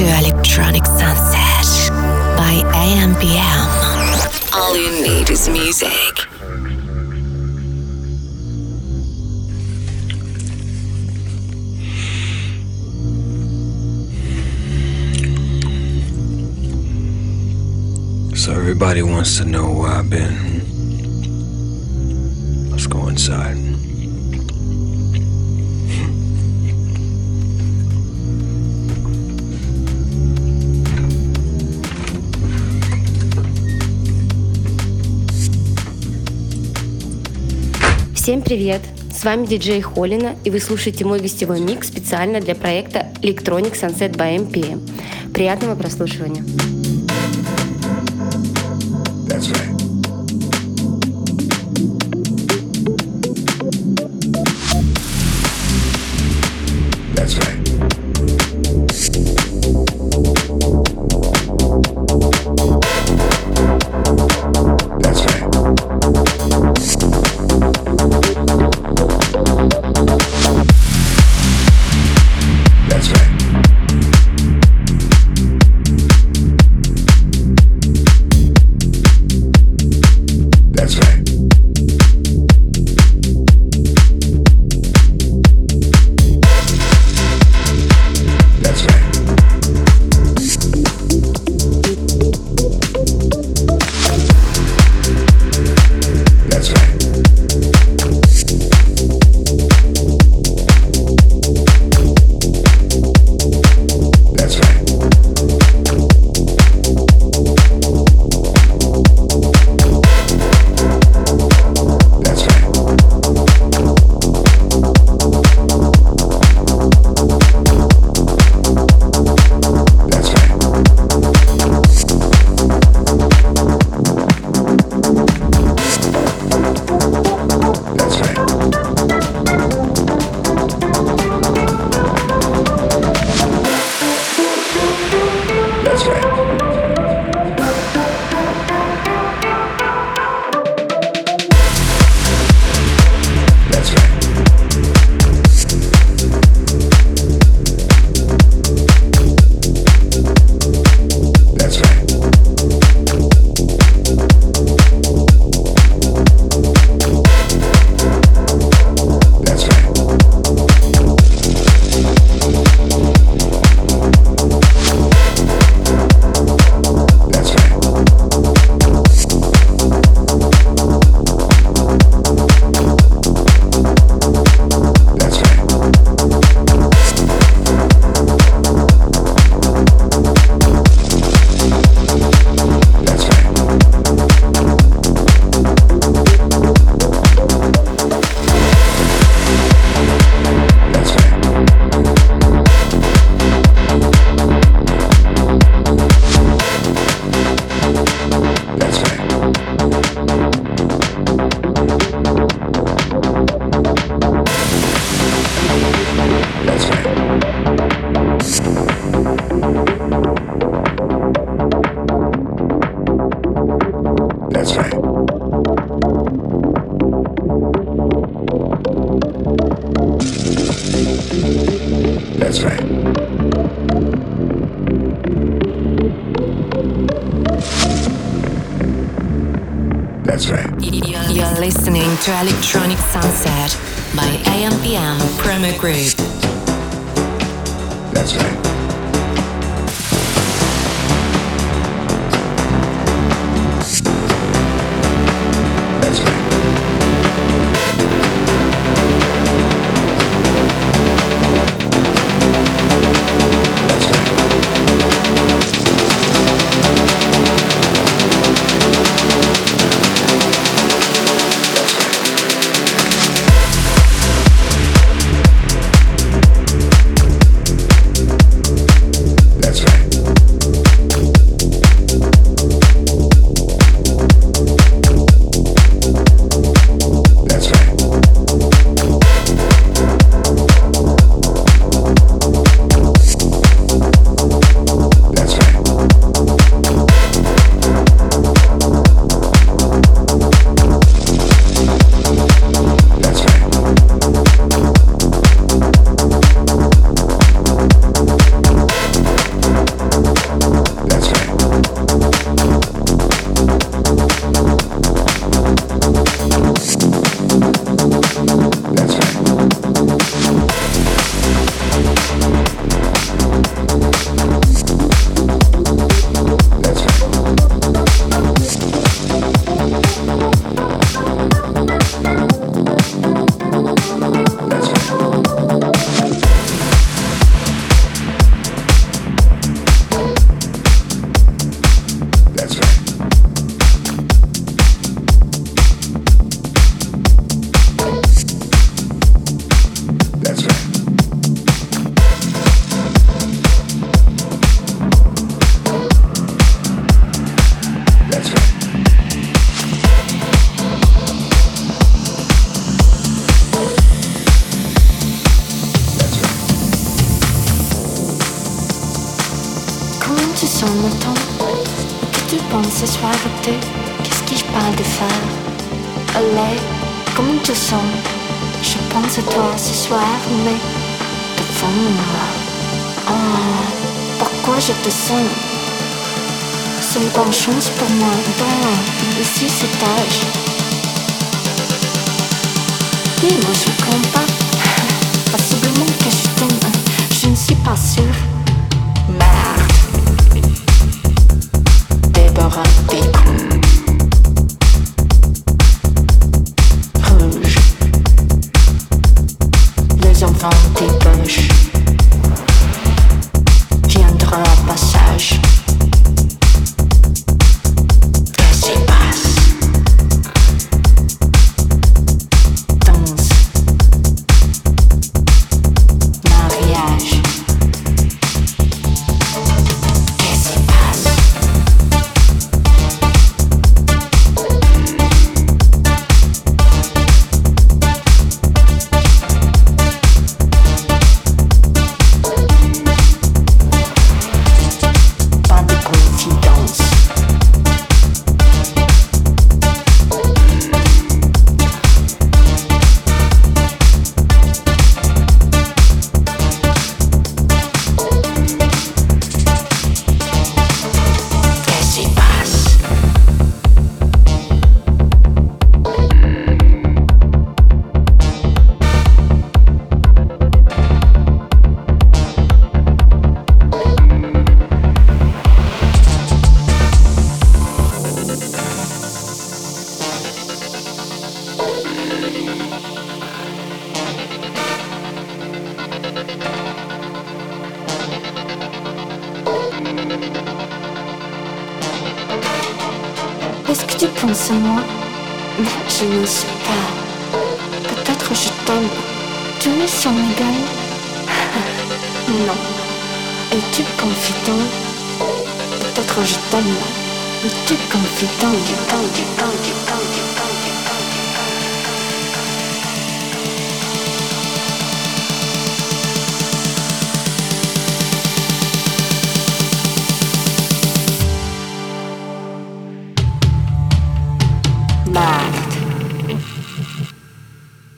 to Electronic Sunset by AMPM. All you need is music. So everybody wants to know where I've been. Let's go inside. Всем привет! С вами диджей Холина, и вы слушаете мой гостевой микс специально для проекта Electronic Sunset by MPM. Приятного прослушивания! Wednesday. You're, listening to Electronic Sunset by AMPM Promo Group. That's right. De faire. Allez, comment tu sens Je pense à toi ce soir mais de fond Oh, pourquoi je te sens C'est une bonne chance pour moi? Dans ici cet âge Mais moi je comprends. Pas Possiblement que je t'aime. Je ne suis pas sûre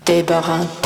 Débarras.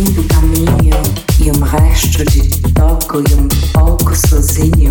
fim do caminho e um resto de toco e um pouco sozinho.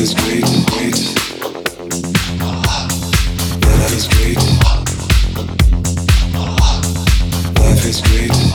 Life is great.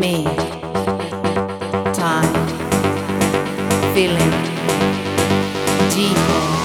me, time, feeling, deep.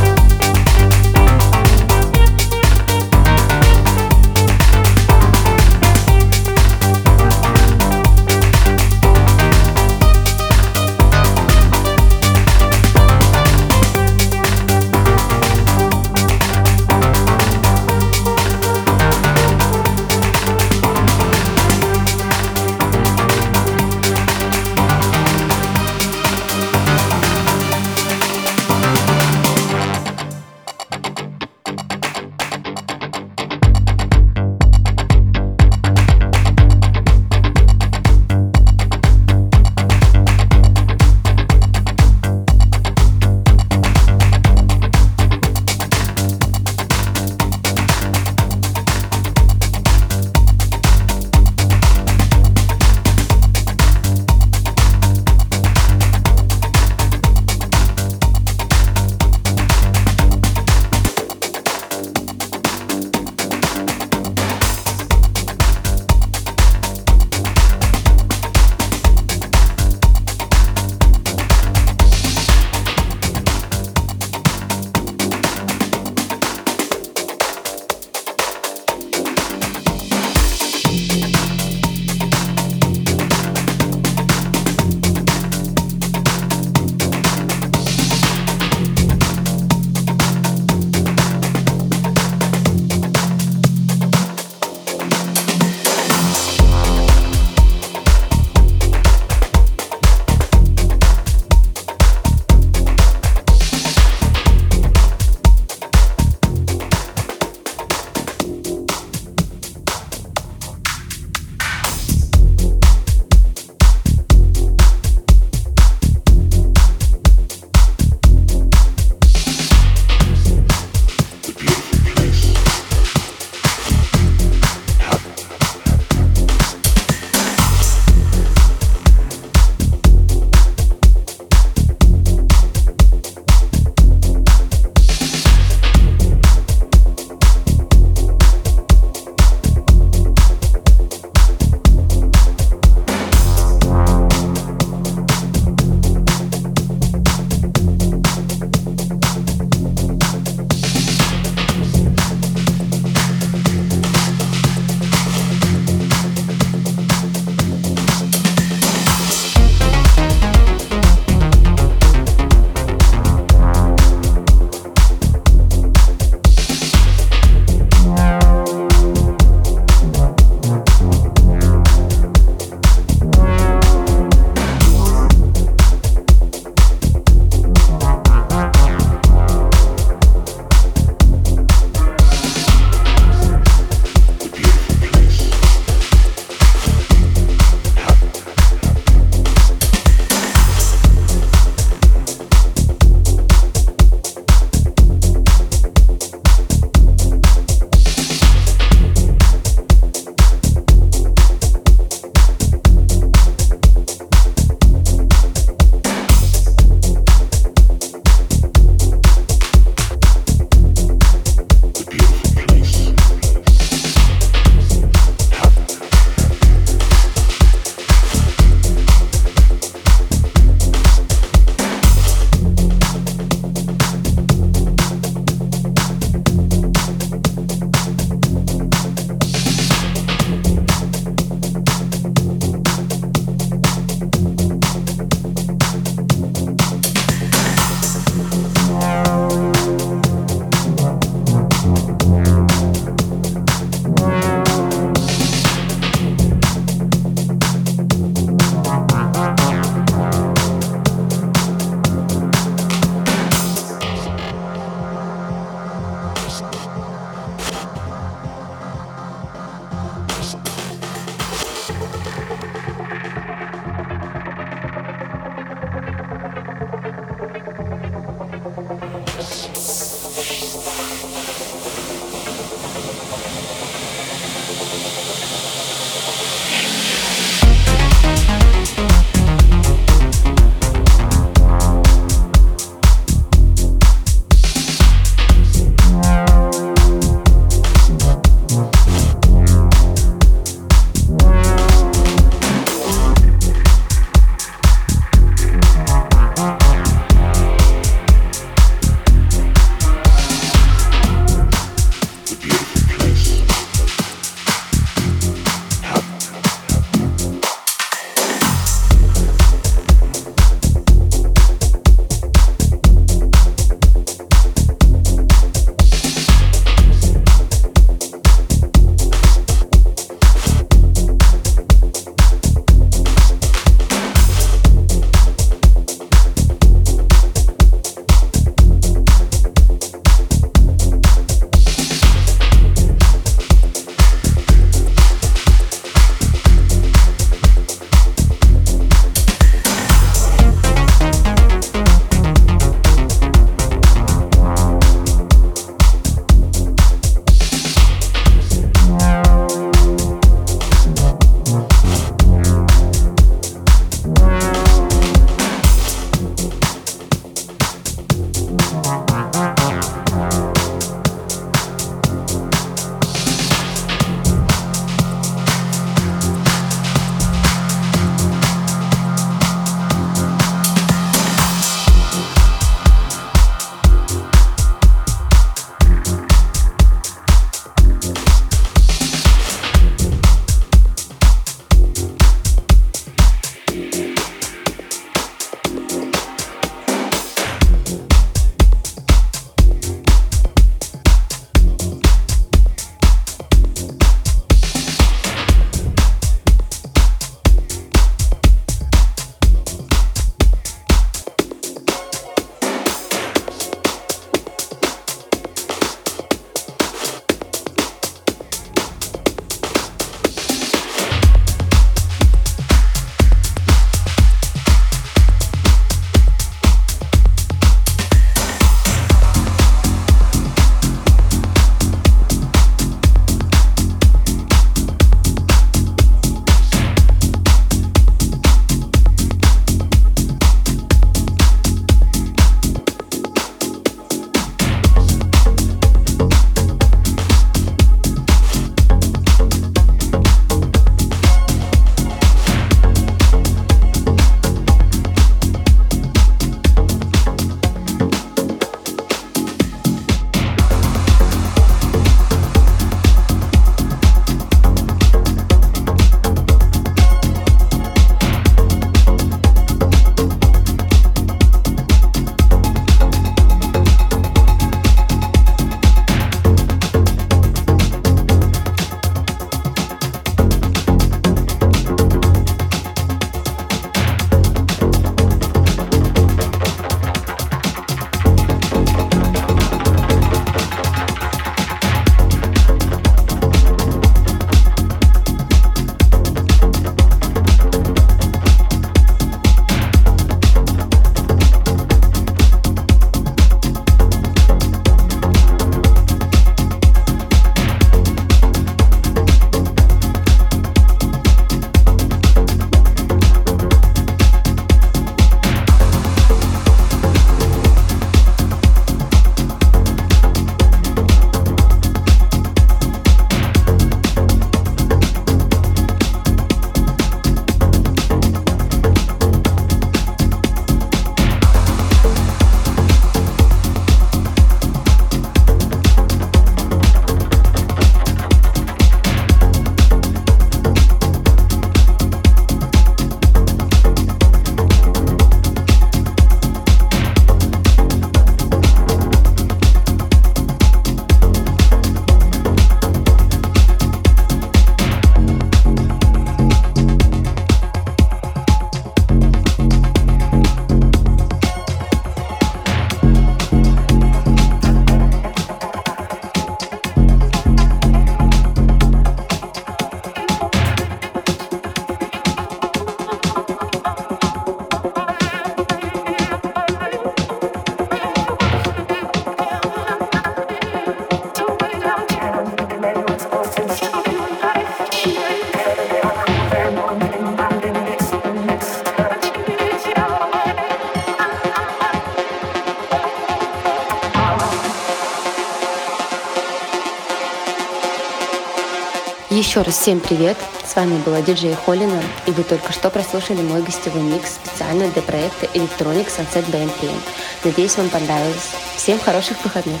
Всем привет! С вами была диджей Холина, и вы только что прослушали мой гостевой микс специально для проекта Electronic Sunset BMPM. Надеюсь, вам понравилось. Всем хороших выходных!